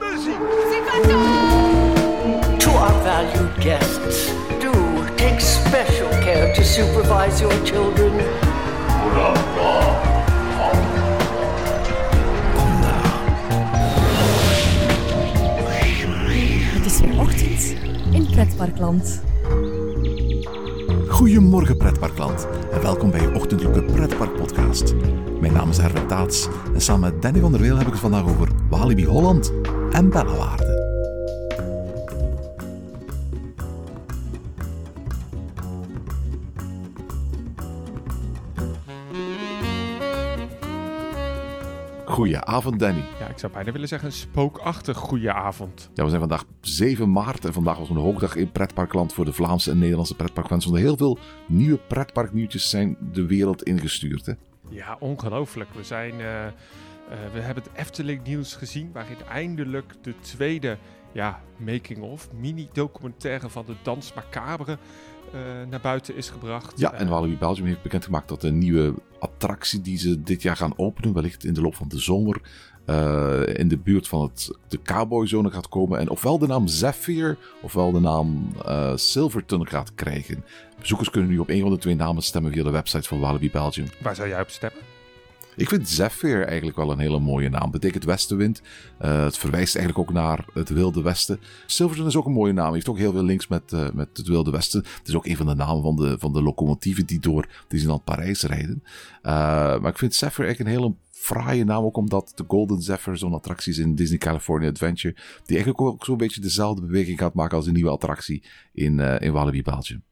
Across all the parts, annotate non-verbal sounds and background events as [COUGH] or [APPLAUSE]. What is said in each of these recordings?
muziek. To our valued guests, do take special care to supervise your children. Het is weer ochtend in Pretparkland. Goedemorgen pretparkland en welkom bij je ochtendelijke pretpark podcast. Mijn naam is Erwin Taats en samen met Danny van der Weel heb ik het vandaag over Walibi Holland en Bellewaarde. Goedenavond Danny. Ja, ik zou bijna willen zeggen een spookachtig goede avond. Ja, we zijn vandaag 7 maart en vandaag was een hoogdag in pretparkland voor de Vlaamse en Nederlandse pretparkfans. Want er heel veel nieuwe pretparknieuwtjes zijn de wereld ingestuurd. Hè? Ja, ongelooflijk. We, zijn, eh, eh, we hebben het Efteling nieuws gezien, waarin eindelijk de tweede ja, making-of, mini-documentaire van de Dans Macabre eh, naar buiten is gebracht. Ja, en Walibi Belgium heeft bekendgemaakt dat de nieuwe attractie die ze dit jaar gaan openen, wellicht in de loop van de zomer, eh, in de buurt van het, de Cowboy-zone gaat komen. En ofwel de naam Zephyr, ofwel de naam Silverton gaat krijgen. Bezoekers kunnen nu op een van de twee namen stemmen via de website van Walibi Belgium. Waar zou jij op stemmen? Ik vind Zephyr eigenlijk wel een hele mooie naam. Betekent westenwind. Uh, het verwijst eigenlijk ook naar het Wilde Westen. Silverton is ook een mooie naam. Heeft ook heel veel links met, uh, met het Wilde Westen. Het is ook een van de namen van de, van de locomotieven die door Disneyland Parijs rijden. Uh, maar ik vind Zephyr eigenlijk een hele fraaie naam. Ook omdat de Golden Zephyr, zo'n attractie is in Disney California Adventure. Die eigenlijk ook zo'n beetje dezelfde beweging gaat maken als een nieuwe attractie in, in Walibi Belgium.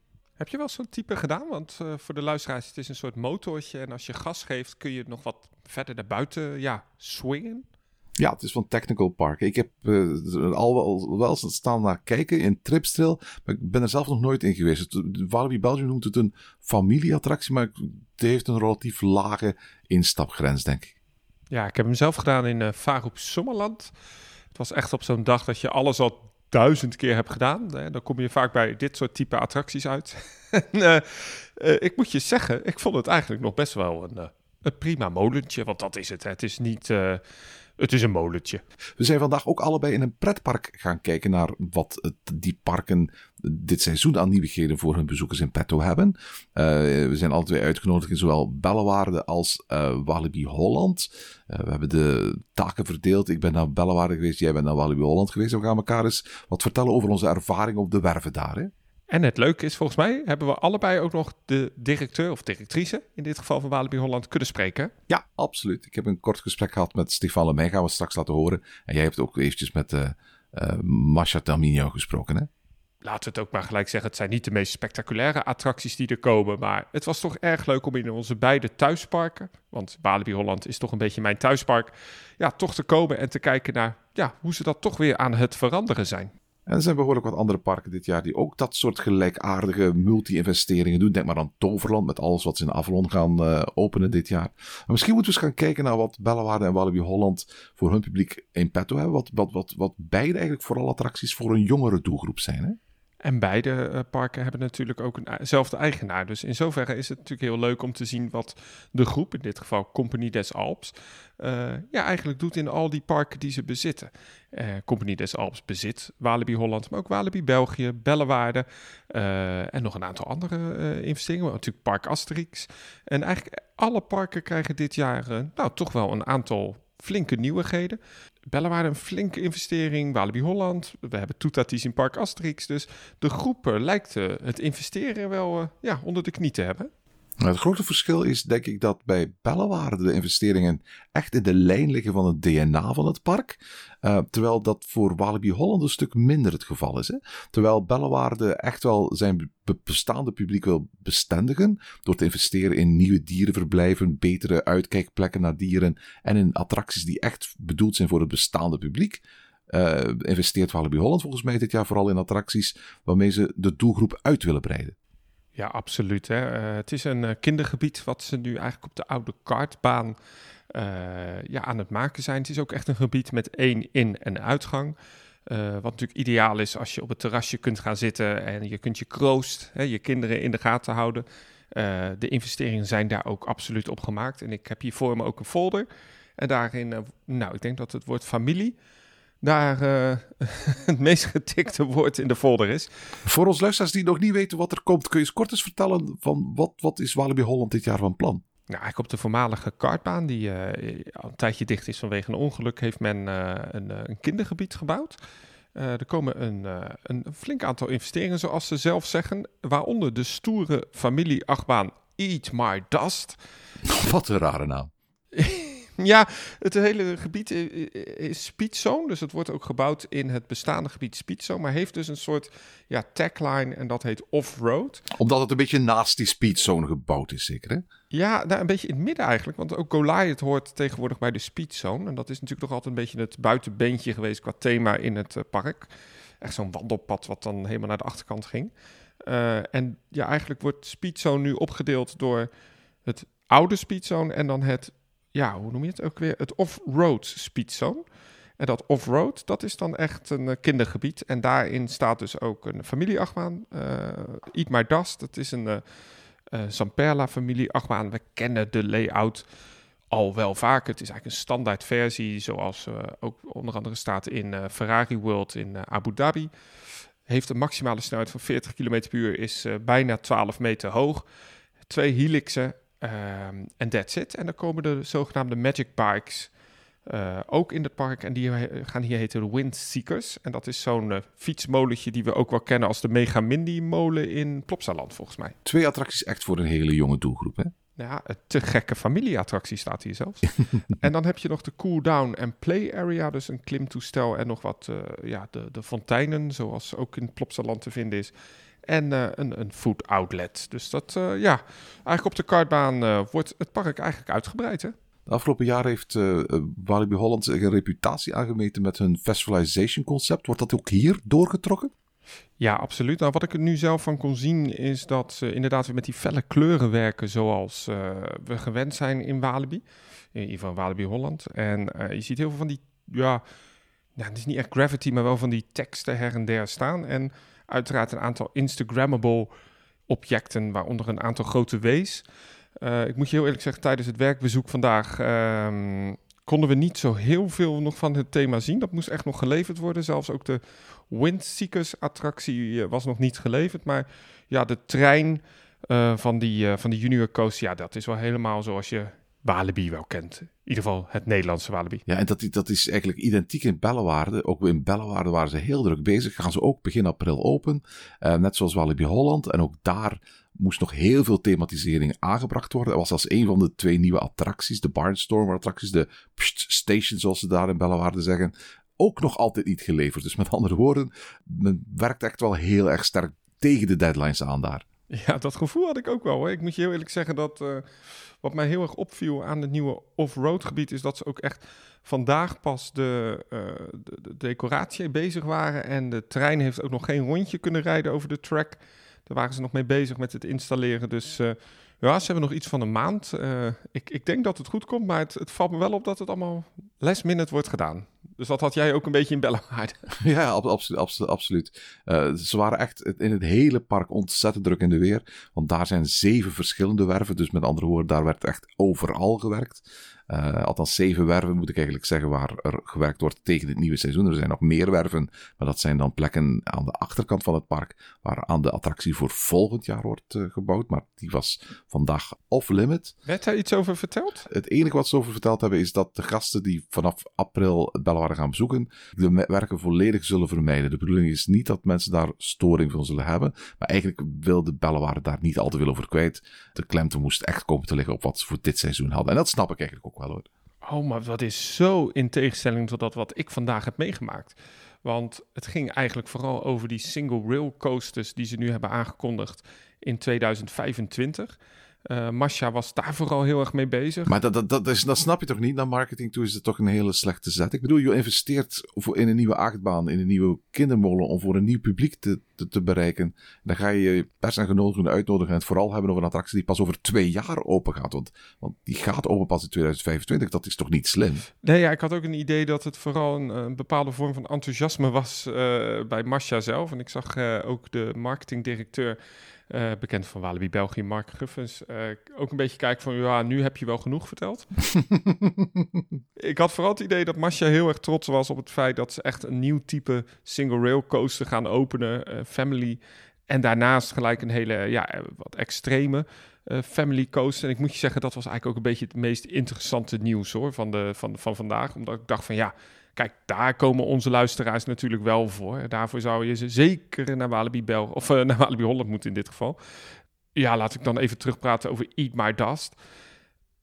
Heb je wel zo'n type gedaan? Want uh, voor de luisteraars, het is een soort motortje. En als je gas geeft, kun je nog wat verder naar buiten ja, swingen. Ja, het is van Technical Park. Ik heb uh, al wel, wel eens staan naar kijken in Tripstrail, maar ik ben er zelf nog nooit in geweest. Het, Walibi Belgium noemt het een familieattractie, maar het heeft een relatief lage instapgrens, denk ik. Ja, ik heb hem zelf gedaan in uh, Sommerland. Het was echt op zo'n dag dat je alles al duizend keer heb gedaan. Dan kom je vaak bij dit soort type attracties uit. [LAUGHS] en, uh, uh, ik moet je zeggen, ik vond het eigenlijk nog best wel een, uh, een prima molentje. Want dat is het. Het is niet... het is een molentje. We zijn vandaag ook allebei in een pretpark gaan kijken naar wat die parken dit seizoen aan nieuwigheden voor hun bezoekers in petto hebben. Uh, we zijn alle twee uitgenodigd in zowel Bellewaarde als uh, Walibi Holland. Uh, we hebben de taken verdeeld. Ik ben naar Bellewaarde geweest, jij bent naar Walibi Holland geweest. We gaan elkaar eens wat vertellen over onze ervaring op de werven daar. Hè? En het leuke is, volgens mij hebben we allebei ook nog de directeur of directrice, in dit geval van Walibi Holland, kunnen spreken. Ja, absoluut. Ik heb een kort gesprek gehad met Stefan Lemijn, gaan we straks laten horen. En jij hebt ook eventjes met uh, uh, Masha gesproken, hè? Laten we het ook maar gelijk zeggen, het zijn niet de meest spectaculaire attracties die er komen. Maar het was toch erg leuk om in onze beide thuisparken, want Walibi Holland is toch een beetje mijn thuispark, ja, toch te komen en te kijken naar ja, hoe ze dat toch weer aan het veranderen zijn. En er zijn behoorlijk wat andere parken dit jaar die ook dat soort gelijkaardige multi-investeringen doen. Denk maar aan Toverland met alles wat ze in Avalon gaan uh, openen dit jaar. Maar misschien moeten we eens gaan kijken naar wat Bellewaarde en Walibi Holland voor hun publiek in petto hebben. Wat, wat, wat, wat beide eigenlijk vooral attracties voor een jongere doelgroep zijn. Hè? En beide uh, parken hebben natuurlijk ook eenzelfde eigenaar. Dus in zoverre is het natuurlijk heel leuk om te zien wat de groep, in dit geval Compagnie des Alps, uh, ja, eigenlijk doet in al die parken die ze bezitten. Uh, Compagnie des Alps bezit Walibi Holland, maar ook Walibi België, Bellewaarde en nog een aantal andere investeringen. Maar natuurlijk Park Asterix. En eigenlijk alle parken krijgen dit jaar nou, toch wel een aantal flinke nieuwigheden. Bellewaarde een flinke investering, Walibi Holland. We hebben toetaties in Park Asterix. Dus de groep lijkt het investeren wel uh, ja, onder de knie te hebben. Nou, het grote verschil is denk ik dat bij Bellewaarde de investeringen echt in de lijn liggen van het DNA van het park. Uh, terwijl dat voor Walibi Holland een stuk minder het geval is. Hè? Terwijl Bellewaarde echt wel zijn bestaande publiek wil bestendigen door te investeren in nieuwe dierenverblijven, betere uitkijkplekken naar dieren en in attracties die echt bedoeld zijn voor het bestaande publiek. Uh, investeert Walibi Holland volgens mij dit jaar vooral in attracties waarmee ze de doelgroep uit willen breiden. Ja, absoluut. Hè. Uh, het is een uh, kindergebied wat ze nu eigenlijk op de oude kartbaan uh, ja, aan het maken zijn. Het is ook echt een gebied met één in- en uitgang. wat natuurlijk ideaal is als je op het terrasje kunt gaan zitten en je kunt je kroost, hè, je kinderen in de gaten houden. de investeringen zijn daar ook absoluut op gemaakt. En ik heb hier voor me ook een folder. En daarin, nou, ik denk dat het woord familie daar eh, [LAUGHS] het meest getikte woord in de folder is. Voor ons luisteraars die nog niet weten wat er komt, kun je eens kort eens vertellen van wat, wat is Walibi Holland dit jaar van plan? Nou, eigenlijk op de voormalige kartbaan, die eh, al een tijdje dicht is vanwege een ongeluk, heeft men eh, een, een kindergebied gebouwd. Er komen een, een flink aantal investeringen, zoals ze zelf zeggen, waaronder de stoere familie-achtbaan Eat My Dust. [LAUGHS] Wat een rare naam. [LAUGHS] [LAUGHS] Ja, het hele gebied is Speedzone, dus het wordt ook gebouwd in het bestaande gebied Speedzone, maar heeft dus een soort ja, tagline en dat heet off-road. Omdat het een beetje naast die speedzone gebouwd is, zeker hè? Ja, nou, een beetje in het midden eigenlijk. Want ook Goliath hoort tegenwoordig bij de Speedzone. En dat is natuurlijk toch altijd een beetje het buitenbeentje geweest qua thema in het eh, park. Echt zo'n wandelpad wat dan helemaal naar de achterkant ging. Eh, en ja, eigenlijk wordt Speedzone nu opgedeeld door het oude Speedzone en dan het, ja, hoe noem je het ook weer? Het off-road Speedzone. En dat off-road, dat is dan echt een eh, kindergebied. En daarin staat dus ook een familieachtbaan. eh Eat My Dust, dat is een... familie achtbaan. We kennen de layout al wel vaak. Het is eigenlijk een standaard versie, zoals eh, ook onder andere staat in Ferrari World in Abu Dhabi. Heeft een maximale snelheid van 40 km per uur, is bijna 12 meter hoog. Twee helixen ehm, en that's it. En dan komen de zogenaamde Magic Bikes eh, ook in het park. En die gaan hier heten de Windseekers. En dat is zo'n eh, fietsmolentje die we ook wel kennen als de Mega Mindy molen in Plopsaland, volgens mij. Twee attracties echt voor een hele jonge doelgroep hè? Ja, een te gekke familieattractie staat hier zelfs. [LAUGHS] en dan heb je nog de cool down en play area, dus een klimtoestel en nog wat eh, ja, de, de fonteinen, zoals ook in Plopsaland te vinden is. En eh, een, een food outlet. Dus dat, eh, ja, eigenlijk op de kartbaan eh, wordt het park eigenlijk uitgebreid, hè? De afgelopen jaar heeft eh, Walibi Holland een reputatie aangemeten met hun festivalization concept. Wordt dat ook hier doorgetrokken? Ja, absoluut. Nou, wat ik er nu zelf van kon zien is dat ze inderdaad weer met die felle kleuren werken zoals we gewend zijn in Walibi. In ieder geval Walibi Holland. En je ziet heel veel van die, ja, nou, het is niet echt gravity, maar wel van die teksten her en der staan. En uiteraard een aantal Instagrammable objecten, waaronder een aantal grote W's. Eh, ik moet je heel eerlijk zeggen, tijdens het werkbezoek vandaag ehm, konden we niet zo heel veel nog van het thema zien. Dat moest echt nog geleverd worden. Zelfs ook de Windseekers attractie eh, was nog niet geleverd. Maar ja, de trein eh, van, die, van die Junior Coast, ja, dat is wel helemaal zoals je Walibi wel kent. In ieder geval het Nederlandse Walibi. Ja, en dat, dat is eigenlijk identiek in Bellewaarde. Ook in Bellewaarde waren ze heel druk bezig. Gaan ze ook begin april open. Eh, net zoals Walibi Holland. En ook daar moest nog heel veel thematisering aangebracht worden. Er was als een van de twee nieuwe attracties, de Barnstormer attracties, de Pst Station zoals ze daar in Bellewaarde zeggen, ook nog altijd niet geleverd. Dus met andere woorden, men werkt echt wel heel erg sterk tegen de deadlines aan daar. [LAUGHS] Ja, dat gevoel had ik ook wel. Hoor. Ik moet je heel eerlijk zeggen dat eh, wat mij heel erg opviel aan het nieuwe off-road gebied is dat ze ook echt vandaag pas de, eh, de, de decoratie bezig waren. En de trein heeft ook nog geen rondje kunnen rijden over de track. Daar waren ze nog mee bezig met het installeren. Dus eh, ja, ze hebben nog iets van een maand. Ik, ik denk dat het goed komt, maar het, het valt me wel op dat het allemaal last minute wordt gedaan. Dus dat had jij ook een beetje in Bellewaarde. [LAUGHS] Ja, ab- absoluut. absoluut, absoluut. Eh, ze waren echt in het hele park ontzettend druk in de weer. Want daar zijn zeven verschillende werven. Dus met andere woorden, daar werd echt overal gewerkt. Eh, althans, zeven werven moet ik eigenlijk zeggen waar er gewerkt wordt tegen het nieuwe seizoen. Er zijn nog meer werven, maar dat zijn dan plekken aan de achterkant van het park waar aan de attractie voor volgend jaar wordt eh, gebouwd. Maar die was vandaag off-limit. Werd daar iets over verteld? Het enige wat ze over verteld hebben is dat de gasten die vanaf april het gaan bezoeken, de werken volledig zullen vermijden. De bedoeling is niet dat mensen daar storing van zullen hebben, maar eigenlijk wil de Bellewaarde daar niet al te veel over kwijt. De klemte moest echt komen te liggen op wat ze voor dit seizoen hadden. En dat snap ik eigenlijk ook Oh, maar dat is zo in tegenstelling tot dat wat ik vandaag heb meegemaakt. Want het ging eigenlijk vooral over die single rail coasters die ze nu hebben aangekondigd in 2025. Eh Masha was daar [LAUGHS] vooral heel erg mee bezig. Maar dat, dat, dat, is, dat snap je toch niet? Naar marketing toe is het toch een hele slechte zet. Ik bedoel, je investeert voor- in een nieuwe achtbaan, in een nieuwe kindermolen om voor een nieuw publiek te, te, te bereiken. Dan ga je je pers en genodigden uitnodigen en het vooral hebben over een attractie die pas over twee jaar open gaat. Want, want die gaat open pas in 2025. Dat is toch niet slim? Nee, ja, ik had ook een idee dat het vooral een, een bepaalde vorm van enthousiasme was eh, bij Masha zelf. En ik zag eh, ook de marketingdirecteur eh, bekend van Walibi België, Mark Guffens, eh, ook een beetje kijken van, ja, nu heb je wel genoeg verteld. [LAUGHS] ik had vooral het idee dat Masha heel erg trots was op het feit dat ze echt een nieuw type single rail coaster gaan openen, eh, family. En daarnaast gelijk een hele, ja, wat extreme family coaster. En ik moet je zeggen, dat was eigenlijk ook een beetje het meest interessante nieuws hoor, van, de, van, van vandaag. Omdat ik dacht van, ja, Kijk, daar komen onze luisteraars natuurlijk wel voor. Daarvoor zou je ze zeker naar Walibi Bel of uh, [LAUGHS] naar Walibi Holland moeten in dit geval. Ja, laat ik dan even terugpraten over Eat My Dust.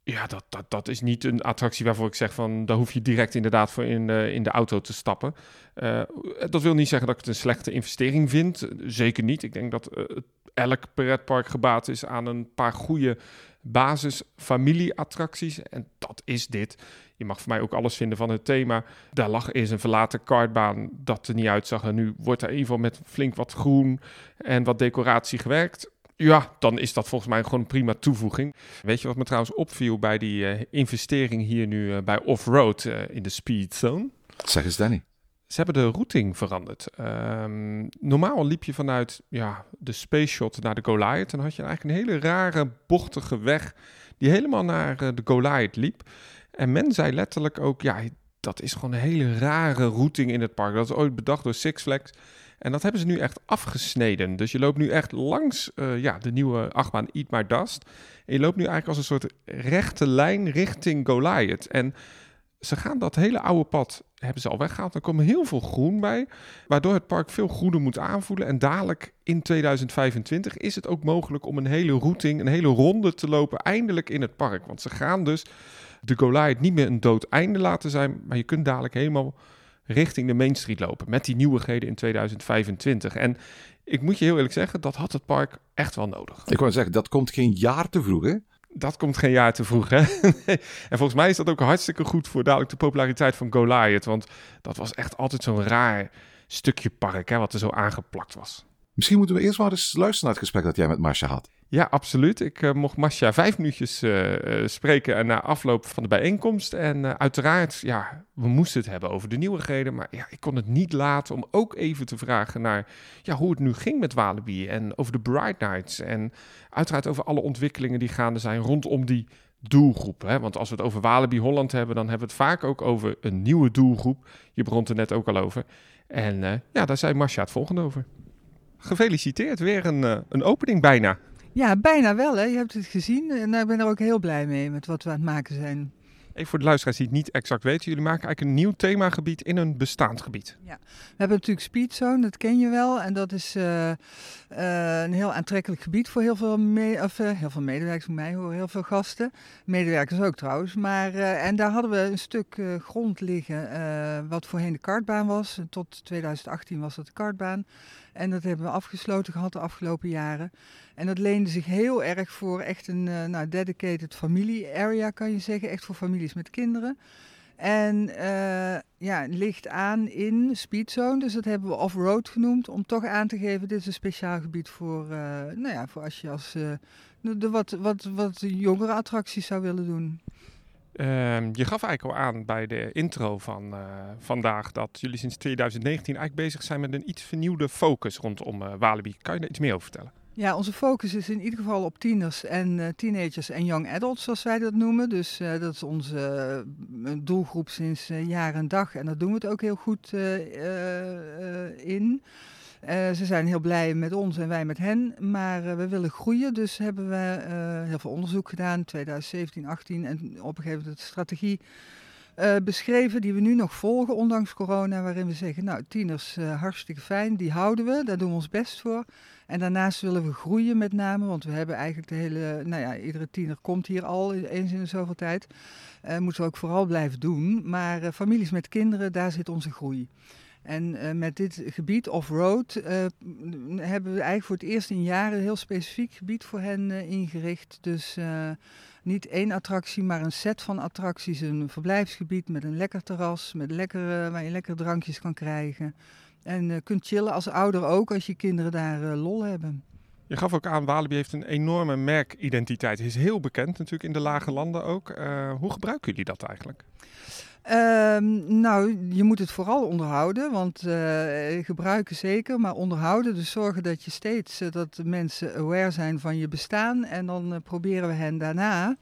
Ja, dat, dat, dat is niet een attractie waarvoor ik zeg van... daar hoef je direct inderdaad voor in, in de auto te stappen. Uh, dat wil niet zeggen dat ik het een slechte investering vind. Zeker niet. Ik denk dat uh, elk pretpark gebaat is aan een paar goede basis familieattracties. En dat is dit. Je mag voor mij ook alles vinden van het thema. Daar lag eens een verlaten kartbaan dat er niet uitzag. En nu wordt er in ieder geval met flink wat groen en wat decoratie gewerkt. Ja, dan is dat volgens mij gewoon een prima toevoeging. Weet je wat me trouwens opviel bij die uh, investering hier nu uh, bij Offroad uh, in de Speed Zone? Zeg eens, Danny. Ze hebben de routing veranderd. Um, normaal liep je vanuit ja, de Space Shot naar de Goliath. Dan had je eigenlijk een hele rare, bochtige weg die helemaal naar de Goliath liep. En men zei letterlijk ook, ja, dat is gewoon een hele rare routing in het park. Dat is ooit bedacht door Six Flags. En dat hebben ze nu echt afgesneden. Dus je loopt nu echt langs uh, ja, de nieuwe achtbaan Eat My Dust. En je loopt nu eigenlijk als een soort rechte lijn richting Goliath. En ze gaan dat hele oude pad, hebben ze al weggehaald. Er komt heel veel groen bij, waardoor het park veel groener moet aanvoelen. En dadelijk in 2025 is het ook mogelijk om een hele routing, een hele ronde te lopen, eindelijk in het park. Want ze gaan dus de Goliath niet meer een dood einde laten zijn. Maar je kunt dadelijk helemaal richting de Main Street lopen met die nieuwigheden in 2025. En ik moet je heel eerlijk zeggen, dat had het park echt wel nodig. Ik wou zeggen, dat komt geen jaar te vroeg, hè? Dat komt geen jaar te vroeg, hè? [LAUGHS] en volgens mij is dat ook hartstikke goed voor dadelijk de populariteit van Goliath. Want dat was echt altijd zo'n raar stukje park, hè, wat er zo aangeplakt was. Misschien moeten we eerst maar eens luisteren naar het gesprek dat jij met Marcia had. Ja, absoluut. Ik uh, mocht Masha vijf minuutjes uh, spreken na afloop van de bijeenkomst. En uiteraard, ja, we moesten het hebben over de nieuwigheden. Maar ja, ik kon het niet laten om ook even te vragen naar ja, hoe het nu ging met Walibi. En over de Bright Nights. En uiteraard over alle ontwikkelingen die gaande zijn rondom die doelgroep. Hè? Want als we het over Walibi Holland hebben, dan hebben we het vaak ook over een nieuwe doelgroep. Je begon er net ook al over. En ja, daar zei Masha het volgende over. Gefeliciteerd, weer een, een opening bijna. Ja, bijna wel. Hè. Je hebt het gezien en ik ben er ook heel blij mee met wat we aan het maken zijn. Even voor de luisteraars die het niet exact weten. Jullie maken eigenlijk een nieuw themagebied in een bestaand gebied. Ja, we hebben natuurlijk Speedzone, dat ken je wel. En dat is uh, uh, een heel aantrekkelijk gebied voor heel veel, me of, uh, heel veel medewerkers voor mij hoor, heel veel gasten. Medewerkers ook trouwens. Maar, en daar hadden we een stuk grond liggen wat voorheen de kartbaan was. Tot 2018 was dat de kartbaan. En dat hebben we afgesloten gehad de afgelopen jaren. En dat leende zich heel erg voor echt een uh, nou, dedicated familie area, kan je zeggen. Echt voor families met kinderen. En uh, ja, ligt aan in Speedzone. Dus dat hebben we off-road genoemd. Om toch aan te geven, dit is een speciaal gebied voor, uh, nou ja, voor als je als de wat, wat, wat jongere attracties zou willen doen. Uh, je gaf eigenlijk al aan bij de intro van uh, vandaag dat jullie sinds 2019 eigenlijk bezig zijn met een iets vernieuwde focus rondom uh, Walibi. Kan je daar iets meer over vertellen? Ja, onze focus is in ieder geval op tieners en uh, teenagers en young adults, zoals wij dat noemen. Dus dat is onze doelgroep sinds jaar en dag en daar doen we het ook heel goed in. Uh, ze zijn heel blij met ons en wij met hen, maar uh, we willen groeien. Dus hebben we uh, heel veel onderzoek gedaan, 2017, 18 en op een gegeven moment de strategie beschreven die we nu nog volgen, ondanks corona, waarin we zeggen, nou, tieners hartstikke fijn, die houden we, daar doen we ons best voor. En daarnaast willen we groeien met name, want we hebben eigenlijk de hele, nou ja, iedere tiener komt hier al eens in de zoveel tijd. moeten we ook vooral blijven doen, maar families met kinderen, daar zit onze groei. En uh, met dit gebied off-road uh, hebben we eigenlijk voor het eerst in jaren een heel specifiek gebied voor hen uh, ingericht. Dus niet één attractie, maar een set van attracties. Een verblijfsgebied met een lekker terras, met lekkere, waar je lekkere drankjes kan krijgen. En kunt chillen als ouder ook, als je kinderen daar lol hebben. Je gaf ook aan, Walibi heeft een enorme merkidentiteit. Is heel bekend natuurlijk in de lage landen ook. hoe gebruiken jullie dat eigenlijk? Ehm, nou, je moet het vooral onderhouden, want eh, gebruiken zeker, maar onderhouden. Dus zorgen dat je steeds, eh, dat de mensen aware zijn van je bestaan. En dan eh, proberen we hen daarna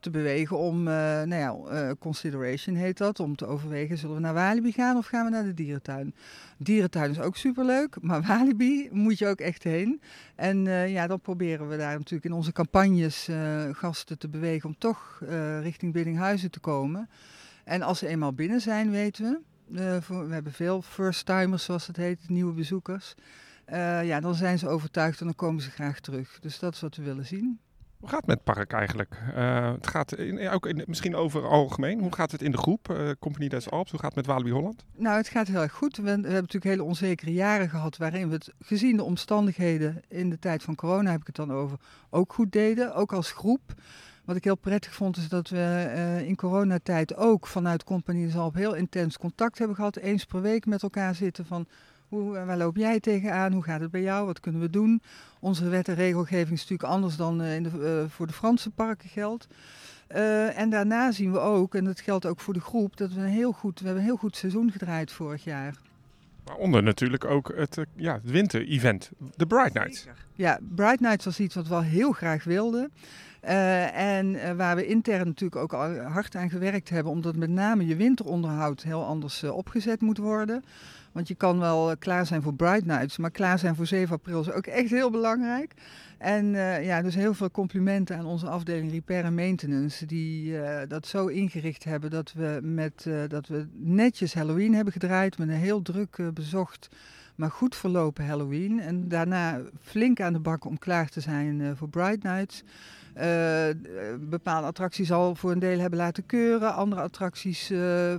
te bewegen om, nou ja, consideration heet dat, om te overwegen, zullen we naar Walibi gaan of gaan we naar de dierentuin? Dierentuin is ook superleuk, maar [LAUGHS] Walibi moet je ook echt heen. En ja, dan proberen we daar natuurlijk in onze campagnes gasten te bewegen om toch richting Biddinghuizen te komen. En als ze eenmaal binnen zijn, weten we, eh, voor, we hebben veel first-timers zoals het heet, nieuwe bezoekers. Eh, ja, dan zijn ze overtuigd en dan komen ze graag terug. Dus dat is wat we willen zien. Hoe gaat het met het park eigenlijk? Eh, het gaat in, ook in, misschien over algemeen. Hoe gaat het in de groep, eh Compagnie des Alps? Hoe gaat het met Walibi Holland? Nou, het gaat heel erg goed. We, we hebben natuurlijk hele onzekere jaren gehad waarin we het, gezien de omstandigheden in de tijd van corona, heb ik het dan over, ook goed deden. Ook als groep. Wat ik heel prettig vond is dat we eh, in coronatijd ook vanuit Compagnie Alpes heel intens contact hebben gehad. Eens per week met elkaar zitten van hoe, waar loop jij tegenaan? Hoe gaat het bij jou? Wat kunnen we doen? Onze wet en regelgeving is natuurlijk anders dan eh, in de, eh, voor de Franse parken geldt. Eh, en daarna zien we ook, en dat geldt ook voor de groep, dat we een heel goed, we hebben een heel goed seizoen gedraaid vorig jaar. Waaronder natuurlijk ook het, ja, het winter-event, de Bright Nights. Ja, Bright Nights was iets wat we al heel graag wilden. Eh, en eh, waar we intern natuurlijk ook al hard aan gewerkt hebben, omdat met name je winteronderhoud heel anders eh, opgezet moet worden. Want je kan wel klaar zijn voor Bright Nights, maar klaar zijn voor 7 april is ook echt heel belangrijk. En ja, dus heel veel complimenten aan onze afdeling Repair en Maintenance, die dat zo ingericht hebben dat we, met, dat we netjes Halloween hebben gedraaid met een heel druk bezocht, maar goed verlopen Halloween. En daarna flink aan de bak om klaar te zijn eh, voor Bright Nights. Eh, eh, bepaalde attracties al voor een deel hebben laten keuren, andere attracties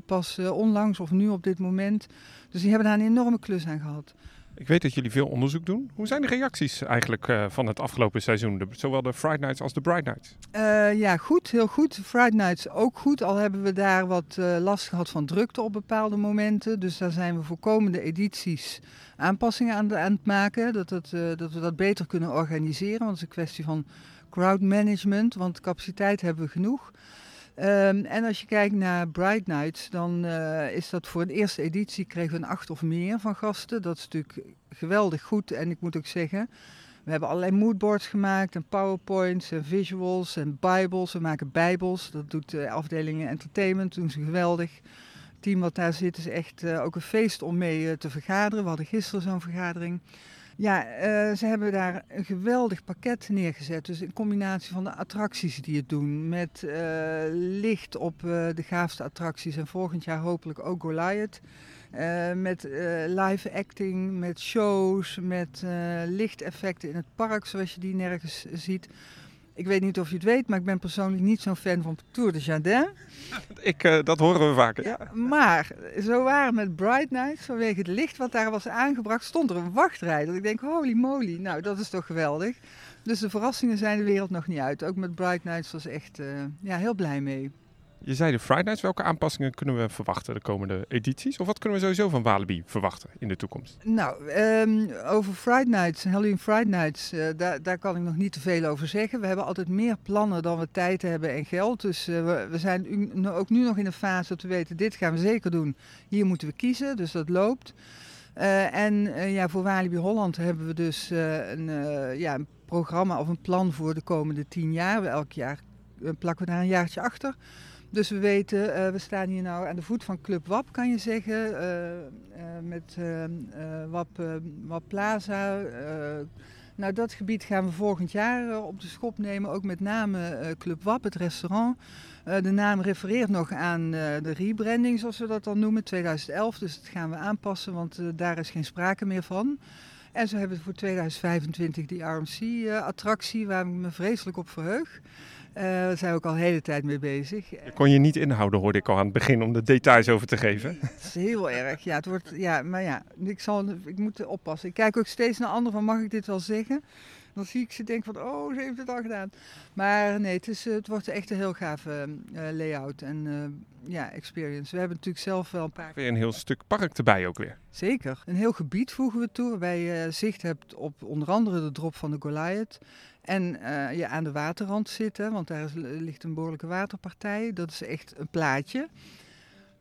pas onlangs of nu op dit moment. Dus die hebben daar een enorme klus aan gehad. Ik weet dat jullie veel onderzoek doen. Hoe zijn de reacties eigenlijk eh, van het afgelopen seizoen? De, zowel de Friday Nights als de Bright Nights. Eh, ja, goed, heel goed. Friday Nights ook goed, al hebben we daar wat eh, last gehad van drukte op bepaalde momenten. Dus daar zijn we voor komende edities aanpassingen aan, de- aan het maken, dat, dat we dat beter kunnen organiseren. Want het is een kwestie van crowd management, want capaciteit hebben we genoeg. Ehm, en als je kijkt naar Bright Nights, dan eh, is dat voor de eerste editie kregen we een acht of meer van gasten. Dat is natuurlijk geweldig goed. En ik moet ook zeggen, we hebben allerlei moodboards gemaakt en powerpoints en visuals en bibles. We maken bijbels, dat doet de afdeling entertainment, doen ze geweldig. Het team wat daar zit is echt eh, ook een feest om mee eh, te vergaderen. We hadden gisteren zo'n vergadering. Ja, eh, ze hebben daar een geweldig pakket neergezet. Dus een combinatie van de attracties die het doen. Met eh, licht op eh, de gaafste attracties. En volgend jaar hopelijk ook Goliath. Met live acting, met shows, met lichteffecten in het park, zoals je die nergens ziet. Ik weet niet of je het weet, maar ik ben persoonlijk niet zo'n fan van Tour de Jardin. [LAUGHS] Ik, eh, dat horen we vaker. Ja. Maar zo waren met Bright Nights, vanwege het licht wat daar was aangebracht, stond er een wachtrij. Dat ik denk, holy moly, nou dat is toch geweldig. Dus de verrassingen zijn de wereld nog niet uit. Ook met Bright Nights was echt eh, ja, heel blij mee. Je zei de Friday Nights. Welke aanpassingen kunnen we verwachten de komende edities? Of wat kunnen we sowieso van Walibi verwachten in de toekomst? Nou, ehm, over Friday Nights, Halloween Friday Nights, eh, daar, daar kan ik nog niet te veel over zeggen. We hebben altijd meer plannen dan we tijd hebben en geld. Dus eh, we, zijn ook nu nog in een fase dat we weten, dit gaan we zeker doen. Hier moeten we kiezen, dus dat loopt. Eh, en ja, voor Walibi Holland hebben we dus een, ja, een programma of een plan voor de komende tien jaar. Elk jaar plakken we daar een jaartje achter. Dus we weten, eh, we staan hier nou aan de voet van Club WAP, kan je zeggen. eh, eh, met WAP, WAP Plaza. nou, dat gebied gaan we volgend jaar op de schop nemen. Ook met name Club WAP, het restaurant. De naam refereert nog aan de rebranding, zoals we dat dan noemen, 2011. Dus dat gaan we aanpassen, want daar is geen sprake meer van. En zo hebben we voor 2025 die RMC-attractie, waar ik me vreselijk op verheug. Eh, daar zijn we ook al de hele tijd mee bezig. Je kon je niet inhouden, hoorde ik al aan het begin, om de details over te geven. Het is heel erg. Ja, het wordt, ja, maar ja, ik, zal, ik moet oppassen. Ik kijk ook steeds naar anderen van, mag ik dit wel zeggen? Dan zie ik ze denken van, oh, ze heeft het al gedaan. Maar nee, het, is, eh, het wordt echt een heel gave eh, layout en eh, ja, experience. We hebben natuurlijk zelf wel een paar... Weer een heel stuk park erbij ook weer. Zeker. Een heel gebied voegen we toe, waarbij je zicht hebt op onder andere de drop van de Goliath. En eh, je aan de waterrand zit, hè, want daar is, ligt een behoorlijke waterpartij. Dat is echt een plaatje.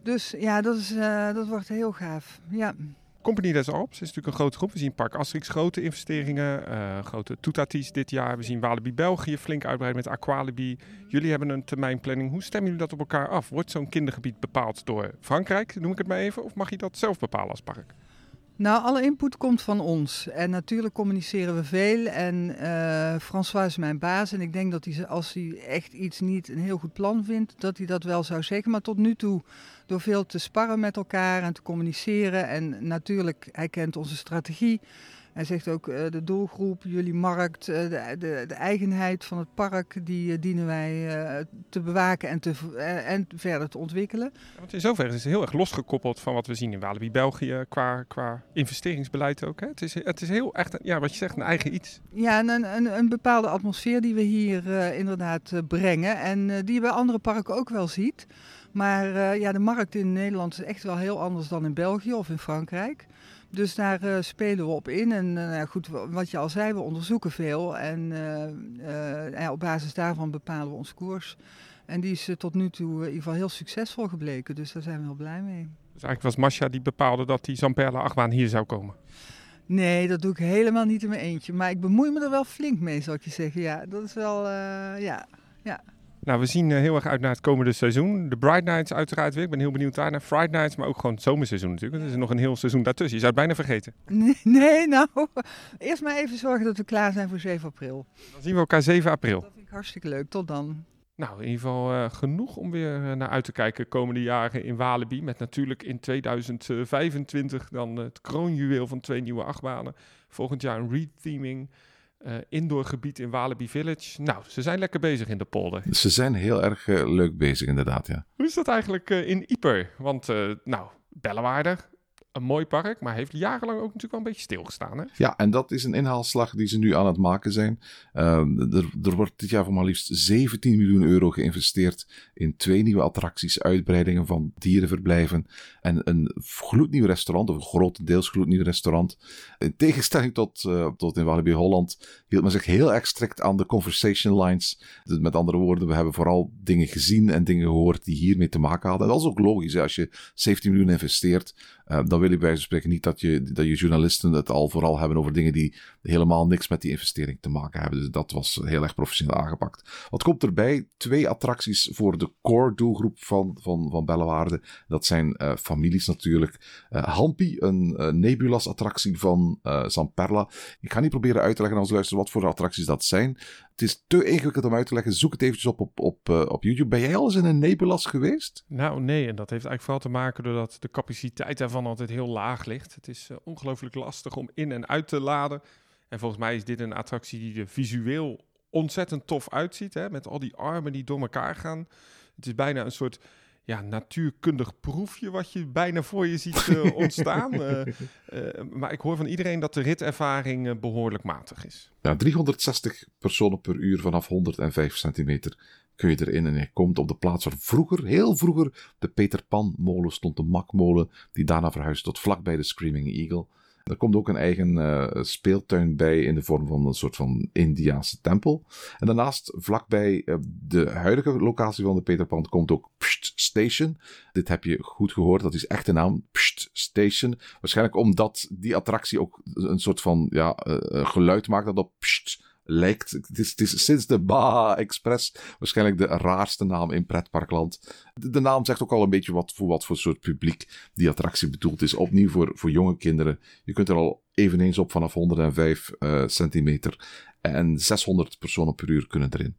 Dus ja, dat, is, eh, dat wordt heel gaaf. Ja. Compagnie des Alps is natuurlijk een grote groep. We zien Park Asterix grote investeringen, eh, grote toetaties dit jaar. We zien Walibi België flink uitbreiden met Aqualibi. Jullie hebben een termijnplanning. Hoe stemmen jullie dat op elkaar af? Wordt zo'n kindergebied bepaald door Frankrijk, noem ik het maar even, of mag je dat zelf bepalen als park? Nou, alle input komt van ons. En natuurlijk communiceren we veel. En eh François is mijn baas. En ik denk dat hij, als hij echt iets niet een heel goed plan vindt, dat hij dat wel zou zeggen. Maar tot nu toe, door veel te sparren met elkaar en te communiceren. En natuurlijk, hij kent onze strategie. Hij zegt ook eh, de doelgroep, jullie markt, eh, de, de, de eigenheid van het park, die eh, dienen wij te bewaken en, te, en verder te ontwikkelen. Want in zoverre is het heel erg losgekoppeld van wat we zien in Walibi België qua, qua investeringsbeleid ook. Hè? Het, is, het is heel echt, een- ja, wat je zegt, een eigen iets. Ja, en een, een, een bepaalde atmosfeer die we hier inderdaad brengen. En die je bij andere parken ook wel ziet. Maar ja, de markt in Nederland is echt wel heel anders dan in België of in Frankrijk. Dus daar eh, spelen we op in. En eh, nou ja, goed, wa- wat je al zei, we onderzoeken veel. En eh, ja, op basis daarvan bepalen we onze koers. En die is tot nu toe in ieder geval heel succesvol gebleken. Dus daar zijn we heel blij mee. Dus eigenlijk was Masha die bepaalde dat die Zamperla achtbaan hier zou komen. Nee, dat doe ik helemaal niet in mijn eentje. Maar ik bemoei me er wel flink mee, zal ik je zeggen. Ja, dat is wel, eh, ja. Nou, we zien eh, heel erg uit naar het komende seizoen. De Bright Nights uiteraard weer. Ik ben heel benieuwd daar naar. Friday Nights, maar ook gewoon het zomerseizoen natuurlijk. Er is nog een heel seizoen daartussen. Je zou het bijna vergeten. Nee, [LAUGHS] nee, nou, eerst maar even zorgen dat we klaar zijn voor 7 april. Dan zien we elkaar 7 april. Dat vind ik hartstikke leuk. Tot dan. Nou, in ieder geval eh, genoeg om weer eh, naar uit te kijken komende jaren in Walibi. Met natuurlijk in 2025 dan het kroonjuweel van twee nieuwe achtbanen. Volgend jaar een retheming. Eh indoorgebied in Walibi Village. Nou, ze zijn lekker bezig in de polder. Ze zijn heel erg eh, leuk bezig, inderdaad. Ja. Hoe is dat eigenlijk eh, in Ieper? Want, nou, Bellewaarde, een mooi park, maar heeft jarenlang ook natuurlijk wel een beetje stilgestaan. Hè? ja, en dat is een inhaalslag die ze nu aan het maken zijn. Ehm, er, er wordt dit jaar voor maar liefst 17 miljoen euro geïnvesteerd in twee nieuwe attracties, uitbreidingen van dierenverblijven en een gloednieuw restaurant, of een grotendeels gloednieuw restaurant. In tegenstelling tot, eh, tot in Walibi Holland hield men zich heel erg strikt aan de conversation lines. Met andere woorden, we hebben vooral dingen gezien en dingen gehoord die hiermee te maken hadden. En dat is ook logisch. Hè? Als je 17 miljoen investeert, eh, dan wil je bij spreken niet dat je, dat je journalisten het al vooral hebben over dingen die helemaal niks met die investering te maken hebben. Dus dat was heel erg professioneel aangepakt. Wat komt erbij? Twee attracties voor de core doelgroep van, van, van Bellewaarde. Dat zijn eh, families natuurlijk. Eh Hampi, een eh, Nebulas-attractie van Zamperla. Ik ga niet proberen uit te leggen aan onze luisteren wat voor attracties dat zijn. Het is te ingewikkeld om uit te leggen. Zoek het eventjes op op, op, eh, op YouTube. Ben jij al eens in een Nebulas geweest? Nou, nee, en dat heeft eigenlijk vooral te maken doordat de capaciteit daarvan altijd heel laag ligt. Het is eh, ongelooflijk lastig om in en uit te laden. En volgens mij is dit een attractie die er visueel ontzettend tof uitziet. Hè? Met al die armen die door elkaar gaan. Het is bijna een soort ja, natuurkundig proefje wat je bijna voor je ziet eh, [LAUGHS] ontstaan. Eh, eh, maar ik hoor van iedereen dat de ritervaring eh, behoorlijk matig is. Ja, 360 personen per uur vanaf 105 centimeter kun je erin. En je komt op de plaats waar vroeger, heel vroeger, de Peter Pan molen stond. De makmolen, die daarna verhuisde tot vlakbij de Screaming Eagle. Er komt ook een eigen eh, speeltuin bij in de vorm van een soort van Indiaanse tempel. En daarnaast, vlakbij eh, de huidige locatie van de Peter Pan, komt ook Pst Station. Dit heb je goed gehoord, dat is echt de naam, Pst Station. Waarschijnlijk omdat die attractie ook een soort van ja, eh, geluid maakt dat op Pst lijkt. Het is, sinds de Baha Express waarschijnlijk de raarste naam in pretparkland. De, de naam zegt ook al een beetje wat voor wat voor soort publiek die attractie bedoeld is. Opnieuw voor, voor jonge kinderen. Je kunt er al eveneens op vanaf 105 eh, centimeter. En 600 personen per uur kunnen erin.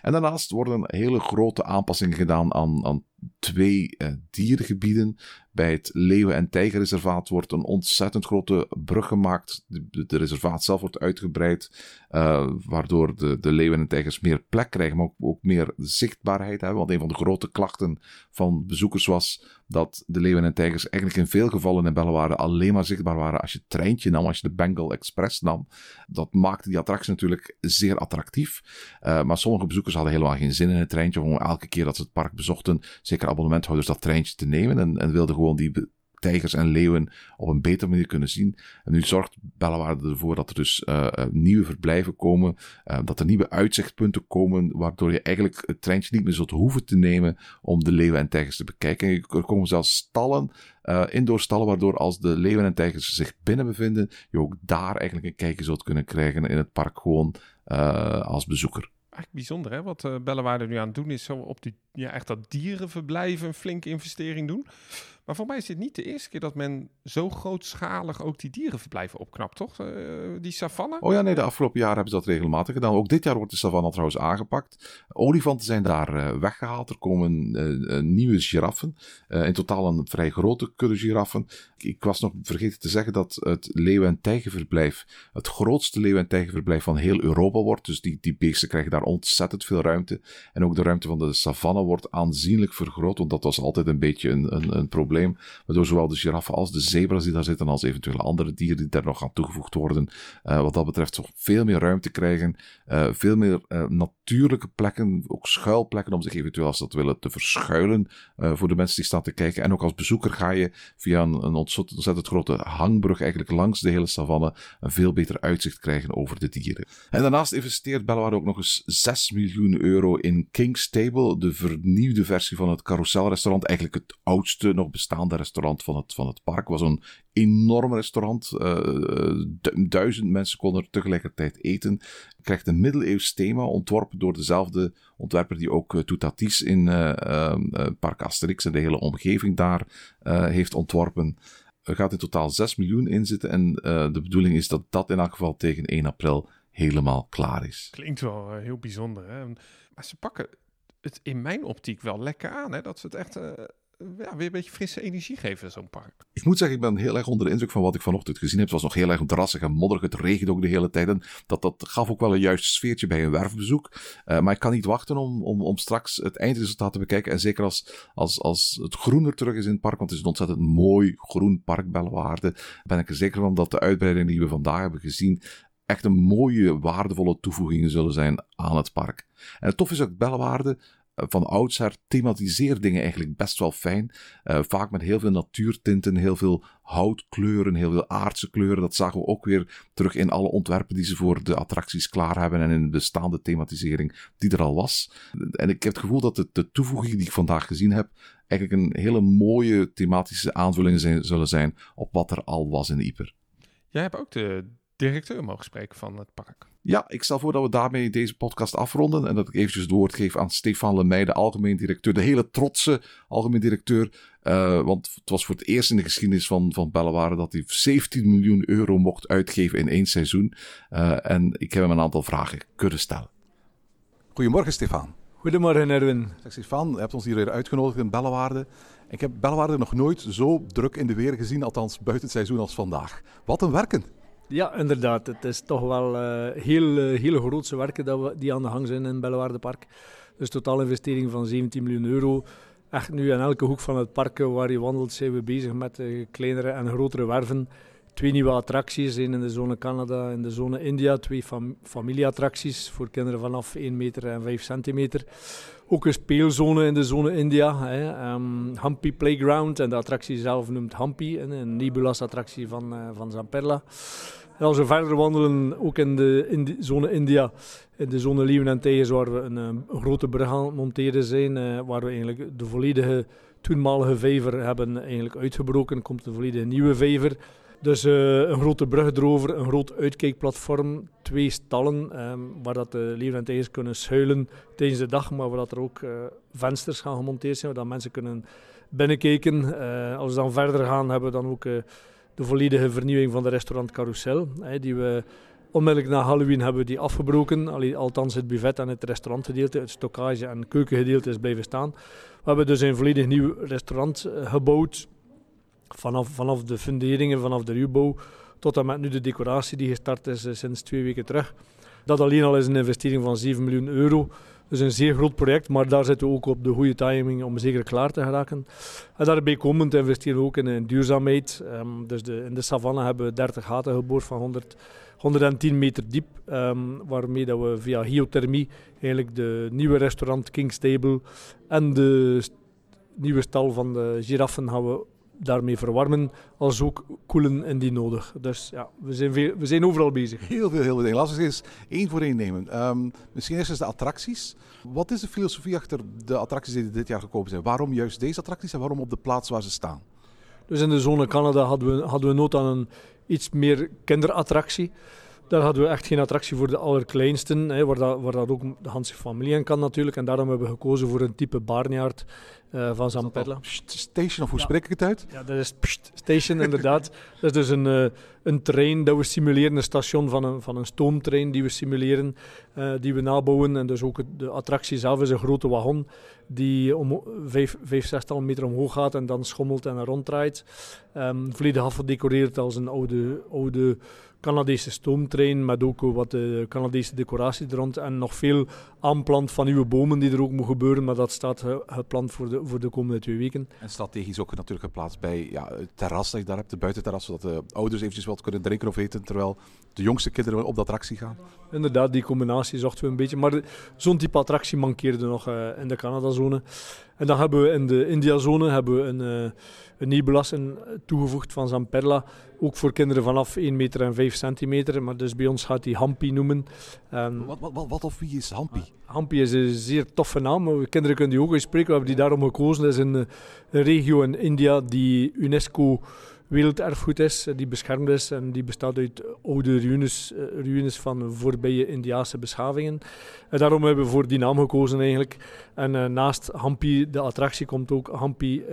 En daarnaast worden hele grote aanpassingen gedaan aan, aan twee eh, dierengebieden. Bij het Leeuwen- en Tijgerreservaat wordt een ontzettend grote brug gemaakt. De, reservaat zelf wordt uitgebreid, eh, waardoor de, de leeuwen en tijgers meer plek krijgen, maar ook, ook meer zichtbaarheid hebben. Want een van de grote klachten van bezoekers was dat de leeuwen en tijgers eigenlijk in veel gevallen in Bellewaarde alleen maar zichtbaar waren als je het treintje nam, als je de Bengal Express nam. Dat maakte die attractie natuurlijk zeer attractief. Uh, maar sommige bezoekers hadden helemaal geen zin in het treintje, om elke keer dat ze het park bezochten, zeker abonnementhouders, dat treintje te nemen en, en wilden gewoon die tijgers en leeuwen op een betere manier kunnen zien. En nu zorgt Bellewaarde ervoor dat er dus uh, nieuwe verblijven komen, uh, dat er nieuwe uitzichtpunten komen, waardoor je eigenlijk het treintje niet meer zult hoeven te nemen om de leeuwen en tijgers te bekijken. En er komen zelfs stallen, uh, indoorstallen, waardoor als de leeuwen en tijgers zich binnen bevinden, je ook daar eigenlijk een kijkje zult kunnen krijgen in het park gewoon als bezoeker eigenlijk bijzonder, hè? Wat uh, nu aan het doen is zo op die, ja, echt dat dierenverblijf een flinke investering doen. Maar voor mij is dit niet de eerste keer dat men zo grootschalig ook die dierenverblijven opknapt, toch? Uh, die savanne? Oh ja, nee, de afgelopen jaren hebben ze dat regelmatig gedaan. Ook dit jaar wordt de savanne trouwens aangepakt. Olifanten zijn daar uh, weggehaald. Er komen uh, nieuwe giraffen. in totaal een vrij grote kudde giraffen. Ik, ik, was nog vergeten te zeggen dat het leeuw- en tijgerverblijf het grootste leeuw- en tijgerverblijf van heel Europa wordt. Dus die, die beesten krijgen daar ontzettend veel ruimte. En ook de ruimte van de savanne wordt aanzienlijk vergroot, want dat was altijd een beetje een, een, een probleem Waardoor zowel de giraffen als de zebra's die daar zitten, als eventuele andere dieren die daar nog aan toegevoegd worden, uh, wat dat betreft toch veel meer ruimte krijgen. Uh, veel meer uh, natuurlijke plekken, ook schuilplekken om zich eventueel als dat willen te verschuilen voor de mensen die staan te kijken. En ook als bezoeker ga je via een, ontzettend, grote hangbrug eigenlijk langs de hele savanne een veel beter uitzicht krijgen over de dieren. En daarnaast investeert Bellewaarde ook nog eens 6 miljoen euro in King's Table, de vernieuwde versie van het carouselrestaurant. Eigenlijk het oudste nog bestaande bestaande restaurant van het, van het park. was een enorm restaurant. Uh, duizend mensen konden er tegelijkertijd eten. Krijgt een middeleeuws thema, ontworpen door dezelfde ontwerper die ook uh, Toutatis in uh, Park Asterix en de hele omgeving daar heeft ontworpen. Er gaat in totaal 6 miljoen in zitten en de bedoeling is dat dat in elk geval tegen 1 april helemaal klaar is. Klinkt wel heel bijzonder, hè? Maar ze pakken het in mijn optiek wel lekker aan, hè? Dat ze het echt ja, weer een beetje frisse energie geven, zo'n park. Ik moet zeggen, ik ben heel erg onder de indruk van wat ik vanochtend gezien heb. Het was nog heel erg drassig en modderig. Het regende ook de hele tijd. En dat, dat gaf ook wel een juist sfeertje bij een werfbezoek. Uh, maar ik kan niet wachten om, om, om straks het eindresultaat te bekijken. En zeker als, als, als het groener terug is in het park, want het is een ontzettend mooi groen park, Bellewaarde, ben ik er zeker van dat de uitbreiding die we vandaag hebben gezien echt een mooie, waardevolle toevoeging zullen zijn aan het park. En het tof is ook Bellewaarde van oudsher thematiseert dingen eigenlijk best wel fijn. Uh, vaak met heel veel natuurtinten, heel veel houtkleuren, heel veel aardse kleuren. Dat zagen we ook weer terug in alle ontwerpen die ze voor de attracties klaar hebben en in de bestaande thematisering die er al was. En ik heb het gevoel dat de, de toevoegingen die ik vandaag gezien heb eigenlijk een hele mooie thematische aanvulling zijn, zullen zijn op wat er al was in Ieper. Jij hebt ook de directeur mogen spreken van het park. Ja, ik stel voor dat we daarmee deze podcast afronden. En dat ik eventjes het woord geef aan Stefan Lemay, de algemeen directeur. De hele trotse algemeen directeur. Uh, want het was voor het eerst in de geschiedenis van, van Bellewaarde dat hij 17 miljoen euro mocht uitgeven in één seizoen. Uh, en ik heb hem een aantal vragen kunnen stellen. Goedemorgen, Stefan. Goedemorgen, Erwin. Stefan, je hebt ons hier weer uitgenodigd in Bellewaarde. Ik heb Bellewaarde nog nooit zo druk in de weer gezien, althans buiten het seizoen als vandaag. Wat een werken! Ja, inderdaad. Het is toch wel uh, heel, uh, hele grootse werken dat we, die aan de gang zijn in Bellewaardepark. Dus totaal investering van 17 miljoen euro. Echt nu in elke hoek van het park waar je wandelt zijn we bezig met uh, kleinere en grotere werven. Twee nieuwe attracties, één in de zone Canada en de zone India. Twee fam familieattracties voor kinderen vanaf 1 meter en 5 centimeter. Ook een speelzone in de zone India, hè. Um, Humpy Playground. En de attractie zelf noemt Humpy, een Nibulas-attractie van, uh, van Zamperla. Als we verder wandelen, ook in de, in zone India, in de zone Leeuwen en Tijgers, waar we een, een, grote brug aan het monteren zijn, uh, waar we eigenlijk de volledige toenmalige vijver hebben eigenlijk uitgebroken. Komt een volledige nieuwe vijver. Dus uh, een grote brug erover, een groot uitkijkplatform, twee stallen um, waar dat de leeuwen en kunnen schuilen tijdens de dag, maar waar dat er ook uh, vensters gaan gemonteerd zijn, waar dat mensen kunnen binnenkijken. Uh, als we dan verder gaan, hebben we dan ook de volledige vernieuwing van de restaurant Carousel, die we onmiddellijk na Halloween hebben die afgebroken. Althans het buffet en het restaurantgedeelte, het stockage en keukengedeelte is blijven staan. We hebben dus een volledig nieuw restaurant gebouwd vanaf, vanaf de funderingen, vanaf de ruwbouw, tot en met nu de decoratie die gestart is eh, sinds twee weken terug. Dat alleen al is een investering van 7 miljoen euro. Dus een zeer groot project, maar daar zitten we ook op de goede timing om zeker klaar te geraken. En daarbij komend investeren we ook in, duurzaamheid. Um, dus de, in de savanne hebben we 30 gaten geboord van 100, 110 meter diep, um, waarmee dat we via geothermie eigenlijk de nieuwe restaurant King's Table en de nieuwe stal van de giraffen gaan we daarmee verwarmen als ook koelen indien nodig. Dus ja, we zijn, veel, we zijn overal bezig. Heel veel, heel veel dingen. Laten we eens één voor één nemen. Ehm, misschien eerst eens de attracties. Wat is de filosofie achter de attracties die dit jaar gekomen zijn? Waarom juist deze attracties en waarom op de plaats waar ze staan? Dus in de zone Canada hadden we, hadden we nood aan een iets meer kinderattractie. Daar hadden we echt geen attractie voor de allerkleinsten, hè, waar, dat, waar dat ook de Hanse familie in kan natuurlijk. En daarom hebben we gekozen voor een type barnyard uh, van Zamperla. Station, of hoe spreek ik het uit? Ja, dat is pst, station inderdaad. [LAUGHS] dat is dus een, uh, een trein dat we simuleren, een station van een, van een stoomtrein die we simuleren, uh, die we nabouwen. En dus ook de attractie zelf is een grote wagon die om vijf, vijf zestal meter omhoog gaat en dan schommelt en ronddraait. Um, volledig afgedecoreerd als een oude... oude Canadese stoomtrein met ook wat de Canadese decoratie er rond en nog veel aanplant van nieuwe bomen die er ook moeten gebeuren, maar dat staat gepland voor de, voor de komende twee weken. En strategisch ook natuurlijk geplaatst bij ja, het terras dat je daar hebt, de buitenterras, zodat de ouders eventjes wat kunnen drinken of eten, terwijl de jongste kinderen op de attractie gaan. Inderdaad, die combinatie zochten we een beetje, maar zo'n type attractie mankeerde nog uh, in de Canada-zone. En dan hebben we in de India-zone hebben we een, uh, een nieuw belasting toegevoegd van Zamperla. Ook voor kinderen vanaf 1 meter en 5 centimeter. Maar dus bij ons gaat die Hampi noemen. Um, wat, wat, wat, of wie is Hampi? Hampi is een zeer toffe naam. Kinderen kunnen die ook uitspreken. We hebben die daarom gekozen. Dat is een, een regio in India die UNESCO werelderfgoed is, die beschermd is en die bestaat uit oude ruïnes, ruïnes van voorbije Indiaanse beschavingen. En daarom hebben we voor die naam gekozen eigenlijk. En naast Hampi, de attractie, komt ook Hampi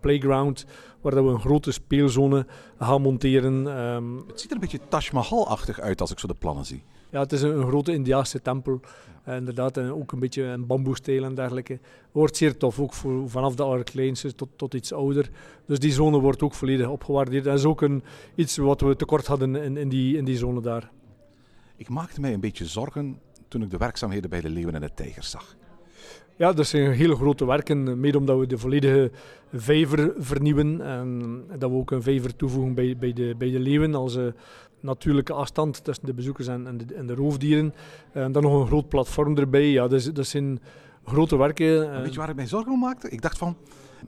Playground, waar dat we een grote speelzone gaan monteren. Um, het ziet er een beetje Taj Mahal-achtig uit als ik zo de plannen zie. Ja, het is een, een grote Indiaanse tempel. Uh, inderdaad, en ook een beetje een bamboesteel en dergelijke. Wordt zeer tof, ook voor, vanaf de allerkleinste tot, tot iets ouder. Dus die zone wordt ook volledig opgewaardeerd. Dat is ook een, iets wat we tekort hadden in, in, die, in die zone daar. Ik maakte mij een beetje zorgen toen ik de werkzaamheden bij de Leeuwen en de Tijgers zag. Ja, dat zijn hele grote werken, mede omdat we de volledige vijver vernieuwen. En dat we ook een vijver toevoegen bij, bij, de, bij de leeuwen als uh, natuurlijke afstand tussen de bezoekers en, en, de, en de roofdieren. En dan nog een groot platform erbij. Ja, dat, is, dat zijn grote werken. Weet je waar ik mij zorgen om maakte? Ik dacht van,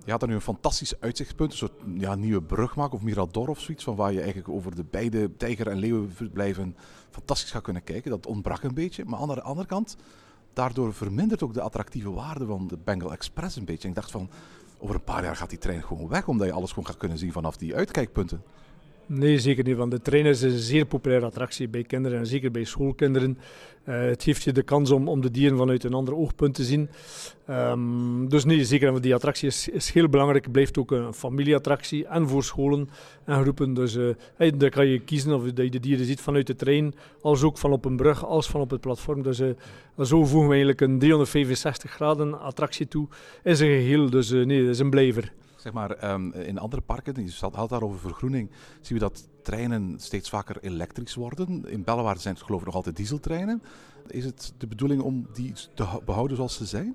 je had er nu een fantastisch uitzichtpunt, een soort ja, nieuwe brug maken of mirador of zoiets, van waar je eigenlijk over de beide tijger- en leeuwenverblijven fantastisch gaat kunnen kijken. Dat ontbrak een beetje. Maar aan de andere kant, daardoor vermindert ook de attractieve waarde van de Bengal Express een beetje. ik dacht van, over een paar jaar gaat die trein gewoon weg, omdat je alles gewoon gaat kunnen zien vanaf die uitkijkpunten. Nee, zeker niet. Want de trein is een zeer populaire attractie bij kinderen en zeker bij schoolkinderen. Uh, het geeft je de kans om, om de dieren vanuit een ander oogpunt te zien. Um, dus nee, zeker. Want die attractie is, is heel belangrijk. Blijft ook een familieattractie en voor scholen en groepen. Dus hey, dan kan je kiezen of je de dieren ziet vanuit de trein, als ook van op een brug, als van op het platform. Dus uh, zo voegen we eigenlijk een 365 graden attractie toe in zijn geheel. Dus nee, dat is een blijver. Zeg maar, um, in andere parken, je had daar over vergroening, zien we dat treinen steeds vaker elektrisch worden. In Bellewaarde zijn het geloof ik nog altijd dieseltreinen. Is het de bedoeling om die te behouden zoals ze zijn?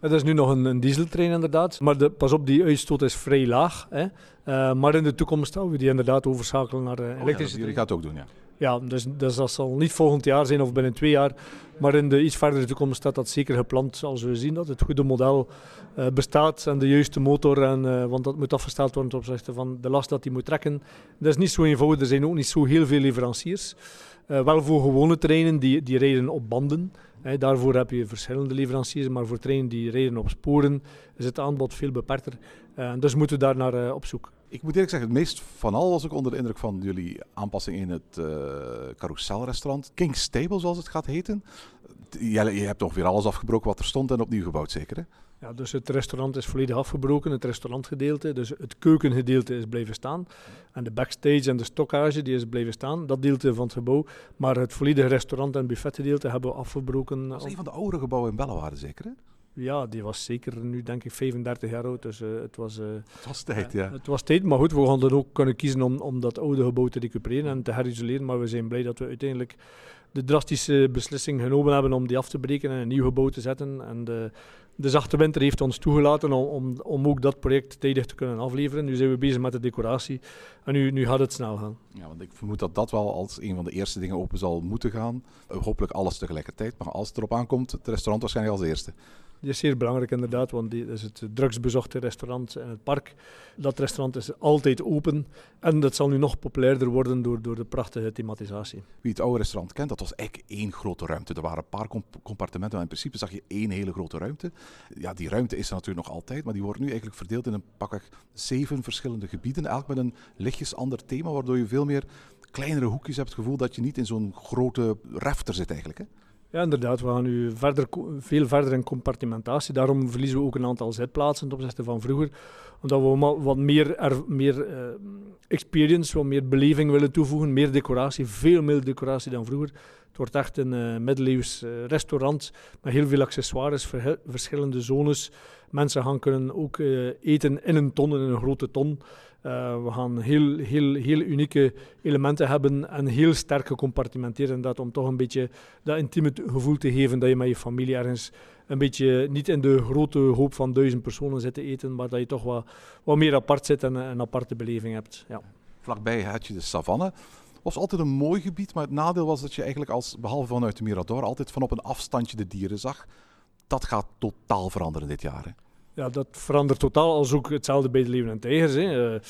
Het is nu nog een, een dieseltrein inderdaad. Maar de, pas op, die uitstoot is vrij laag. Hè. Uh, maar in de toekomst gaan we die inderdaad overschakelen naar uh, elektrische oh, ja, Jullie gaat het ook doen, ja. Ja, dus, dus dat zal niet volgend jaar zijn of binnen twee jaar. Maar in de iets verdere toekomst staat dat zeker gepland. Als we zien dat het goede model uh, bestaat en de juiste motor. En, uh, want dat moet afgesteld worden ten opzichte van de last dat die moet trekken. Dat is niet zo eenvoudig. Er zijn ook niet zo heel veel leveranciers. Uh, wel voor gewone treinen die, die rijden op banden. Daarvoor heb je verschillende leveranciers, maar voor treinen die rijden op sporen is het aanbod veel beperkter. Dus moeten we daar naar op zoek. Ik moet eerlijk zeggen, het meest van al was ik onder de indruk van jullie aanpassing in het uh, carouselrestaurant. King Stable, zoals het gaat heten. Je, je hebt ongeveer alles afgebroken wat er stond en opnieuw gebouwd, zeker hè? Ja, dus het restaurant is volledig afgebroken, het restaurantgedeelte. Dus het keukengedeelte is blijven staan. En de backstage en de stockage die is blijven staan, dat deelte van het gebouw. Maar het volledige restaurant- en buffetgedeelte hebben we afgebroken. Dat is een van de oudere gebouwen in Bellewaarde, zeker hè? Ja, die was zeker nu denk ik 35 jaar oud. Dus uh, het, was, uh, het was tijd, ja. Het was tijd, maar goed, we gaan dan ook kunnen kiezen om, om dat oude gebouw te recupereren en te herisoleren. Maar we zijn blij dat we uiteindelijk de drastische beslissing genomen hebben om die af te breken en een nieuw gebouw te zetten. En de, de zachte winter heeft ons toegelaten om, om, om ook dat project tijdig te kunnen afleveren. Nu zijn we bezig met de decoratie en nu, nu gaat het snel gaan. Ja, want ik vermoed dat dat wel als een van de eerste dingen open zal moeten gaan. Hopelijk alles tegelijkertijd, maar als het erop aankomt, het restaurant waarschijnlijk als eerste. Die is zeer belangrijk inderdaad, want die is het drugsbezochte restaurant in het park. Dat restaurant is altijd open en dat zal nu nog populairder worden door, door de prachtige thematisatie. Wie het oude restaurant kent, dat was eigenlijk één grote ruimte. Er waren een paar comp- compartimenten, maar in principe zag je één hele grote ruimte. Ja, die ruimte is er natuurlijk nog altijd, maar die wordt nu eigenlijk verdeeld in een pakweg zeven verschillende gebieden, elk met een lichtjes ander thema, waardoor je veel meer kleinere hoekjes hebt, het gevoel dat je niet in zo'n grote refter zit eigenlijk. Ja, inderdaad. We gaan nu verder, veel verder in compartimentatie. Daarom verliezen we ook een aantal zitplaatsen ten opzichte van vroeger. Omdat we wat meer, er, meer eh, experience, wat meer beleving willen toevoegen. Meer decoratie, veel meer decoratie dan vroeger. Het wordt echt een eh, middeleeuws eh, restaurant met heel veel accessoires, verschillende zones. Mensen gaan kunnen ook eten in een ton, in een grote ton. Eh, we gaan heel, heel, heel unieke elementen hebben en heel sterk gecompartimenteerd. Inderdaad, om toch een beetje dat intieme gevoel te geven dat je met je familie ergens een beetje niet in de grote hoop van duizend personen zit te eten, maar dat je toch wat, wat meer apart zit en een aparte beleving hebt. Ja. Vlakbij had je de savanne. was altijd een mooi gebied, maar het nadeel was dat je eigenlijk als, behalve vanuit de Mirador, altijd van op een afstandje de dieren zag. Dat gaat totaal veranderen dit jaar. Hè? Ja, dat verandert totaal, als ook hetzelfde bij de leeuwen en tijgers. Hè. Eh,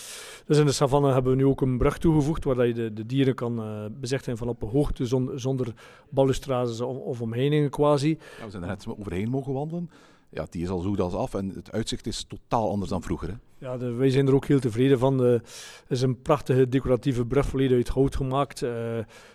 dus in de savanne hebben we nu ook een brug toegevoegd, waar je de, de dieren kan uh, bezichtigen van op een hoogte, zon, zonder balustrades of, of omheiningen quasi. We zijn er net overheen mogen wandelen. Ja, die is al zo als af en het uitzicht is totaal anders dan vroeger. Ja, wij zijn er ook heel tevreden van. Het is een prachtige decoratieve brug, uit hout gemaakt. Uh,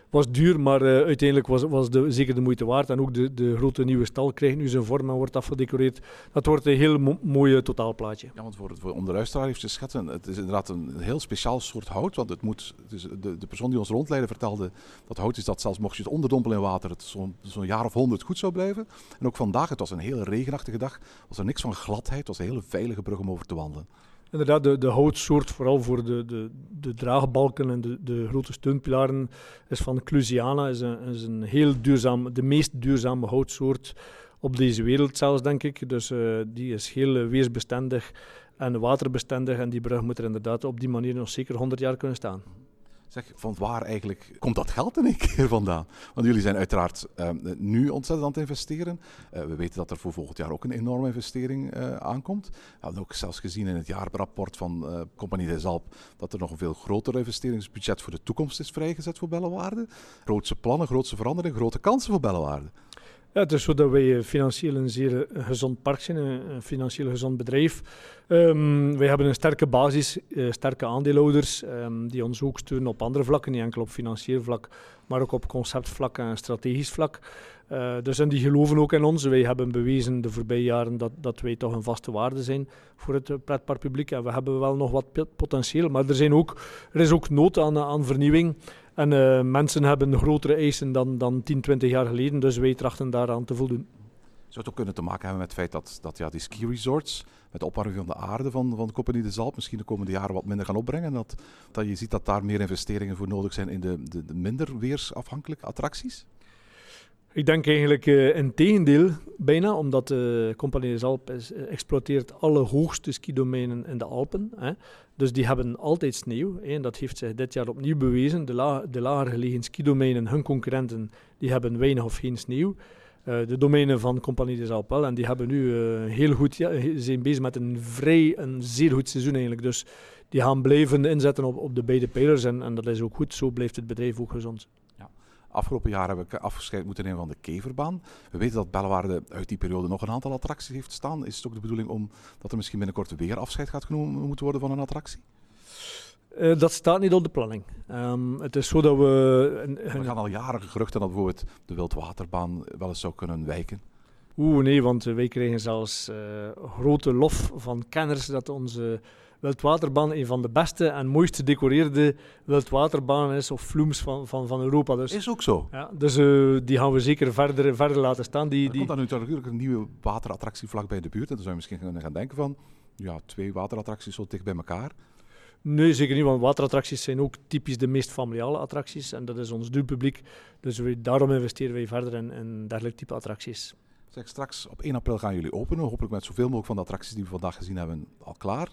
was duur, maar uh, uiteindelijk was, was de, zeker de moeite waard. En ook de, de grote nieuwe stal krijgt nu zijn vorm en wordt afgedecoreerd. Dat wordt een heel mo mooi totaalplaatje. Ja, want voor, voor, om de luisteraar even te schetsen, het is inderdaad een, heel speciaal soort hout. Want het moet, het de, de persoon die ons rondleidde vertelde dat hout is dat zelfs mocht je het onderdompelen in water, het zo'n zo jaar of honderd goed zou blijven. En ook vandaag, het was een hele regenachtige dag, was er niks van gladheid. Het was een hele veilige brug om over te wandelen. Inderdaad, de, de houtsoort, vooral voor de, de, de draagbalken en de, de grote steunpilaren, is van Clusiana. Is een, is een heel duurzaam, de meest duurzame houtsoort op deze wereld zelfs, denk ik. Dus uh, die is heel weersbestendig en waterbestendig. En die brug moet er inderdaad op die manier nog zeker 100 jaar kunnen staan. Zeg, van waar eigenlijk komt dat geld in één keer vandaan? Want jullie zijn uiteraard uh, nu ontzettend aan het investeren. Uh, we weten dat er voor volgend jaar ook een enorme investering uh, aankomt. We hebben ook zelfs gezien in het jaarrapport van uh, Compagnie des Alpes dat er nog een veel groter investeringsbudget voor de toekomst is vrijgezet voor Bellewaarde. Grootse plannen, grootse veranderingen, grote kansen voor Bellewaarde. Ja, het is zo dat wij financieel een zeer gezond park zijn, een financieel gezond bedrijf. Um, wij hebben een sterke basis, uh, sterke aandeelhouders um, die ons ook steunen op andere vlakken, niet enkel op financieel vlak, maar ook op conceptvlak en strategisch vlak. Uh, dus die geloven ook in ons. Wij hebben bewezen de voorbije jaren dat, dat wij toch een vaste waarde zijn voor het pretparkpubliek. En we hebben wel nog wat potentieel, maar er, zijn ook, er is ook nood aan, aan vernieuwing. En uh, mensen hebben grotere eisen dan, dan 10, 20 jaar geleden, dus wij trachten daaraan te voldoen. Zou het ook kunnen te maken hebben met het feit dat, dat ja, die ski resorts, met de opwarming van de aarde van, van de Compagnie de Zalp, misschien de komende jaren wat minder gaan opbrengen? Dat, dat je ziet dat daar meer investeringen voor nodig zijn in de, de, de minder weersafhankelijke attracties? Ik denk eigenlijk uh, in tegendeel bijna, omdat de uh, Compagnie des Alpes exploiteert alle hoogste skidomeinen in de Alpen. Hè. Dus die hebben altijd sneeuw. En dat heeft zich dit jaar opnieuw bewezen. De, la de lager gelegen skidomeinen, hun concurrenten, die hebben weinig of geen sneeuw. Uh, de domeinen van Compagnie des Alpes. En die hebben nu uh, heel goed, ja, zijn bezig met een vrij, een zeer goed seizoen eigenlijk. Dus die gaan blijven inzetten op, op de beide pijlers. En, en dat is ook goed. Zo blijft het bedrijf ook gezond. Afgelopen jaar heb ik afgescheid moeten nemen van de keverbaan. We weten dat Bellewaarde uit die periode nog een aantal attracties heeft staan. Is het ook de bedoeling om dat er misschien binnenkort weer afscheid gaat genomen moeten worden van een attractie? Uh, dat staat niet op de planning. Um, het is zo dat we... Een, een... Er gaan al jaren geruchten dat bijvoorbeeld de wildwaterbaan wel eens zou kunnen wijken. Oeh, nee, want wij krijgen zelfs uh, grote lof van kenners dat onze wildwaterbaan een van de beste en mooist gedecoreerde wildwaterbanen is, of flumes van, van, van Europa. Dus, is ook zo. Ja, dus uh, die gaan we zeker verder, verder laten staan. Die, die... komt dan natuurlijk een nieuwe waterattractie vlak bij de buurt. En dan zou je misschien gaan, gaan denken van, ja, twee waterattracties zo dicht bij elkaar. Nee, zeker niet, want waterattracties zijn ook typisch de meest familiale attracties. En dat is ons doelpubliek. Dus we, daarom investeren wij verder in, in dergelijk type attracties. Zeg, straks op 1 april gaan jullie openen. Hopelijk met zoveel mogelijk van de attracties die we vandaag gezien hebben al klaar.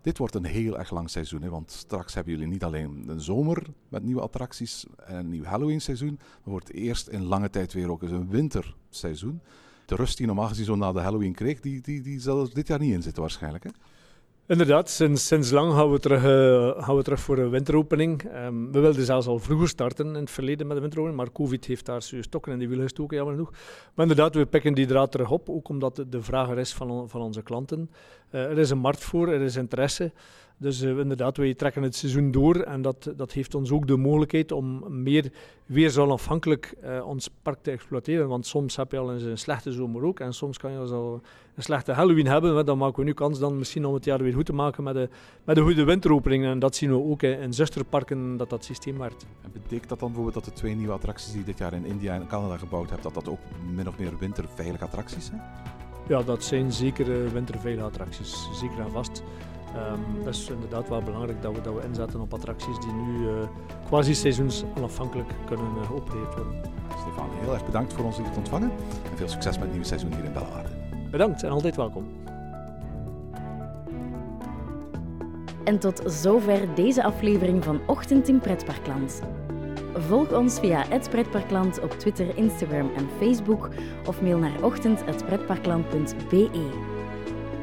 Dit wordt een heel erg lang seizoen, hè, want straks hebben jullie niet alleen een zomer met nieuwe attracties en een nieuw Halloween seizoen, maar wordt eerst in lange tijd weer ook eens een winterseizoen. de rust die normaal gezien zo na de Halloween kreeg, die, die, die zal er dit jaar niet in zitten waarschijnlijk. Hè? Inderdaad, sinds, sinds lang gaan we terug, gaan we voor een winteropening. Um, we wilden zelfs al vroeger starten in het verleden met de winteropening, maar COVID heeft daar serieus stokken in die wiel gestoken, jammer genoeg. Maar inderdaad, we pikken die draad terug op, ook omdat de vraag er is van, van onze klanten. Uh, er is een markt voor, er is interesse. Dus uh, inderdaad, wij trekken het seizoen door en dat, dat heeft ons ook de mogelijkheid om meer weersonafhankelijk uh, ons park te exploiteren. Want soms heb je al eens een slechte zomer ook en soms kan je al een slechte Halloween hebben. Dan maken we nu kans dan misschien om het jaar weer goed te maken met de, met de goede winteropening. En dat zien we ook in zusterparken dat dat systeem werkt. En betekent dat dan bijvoorbeeld dat de twee nieuwe attracties die je dit jaar in India en Canada gebouwd hebt, dat dat ook min of meer winterveilige attracties zijn? Ja, dat zijn zeker winterveilige attracties, zeker en vast. Um, dat is inderdaad wel belangrijk dat we, dat we inzetten op attracties die nu uh, quasi seizoensonafhankelijk kunnen uh, geopereerd worden. Stefan, heel erg bedankt voor ons hier te ontvangen en veel succes met het nieuwe seizoen hier in Bellewaarde. Bedankt en altijd welkom. En tot zover deze aflevering van Ochtend in Pretparkland. Volg ons via het Pretparkland op Twitter, Instagram en Facebook of mail naar ochtend.pretparkland.be.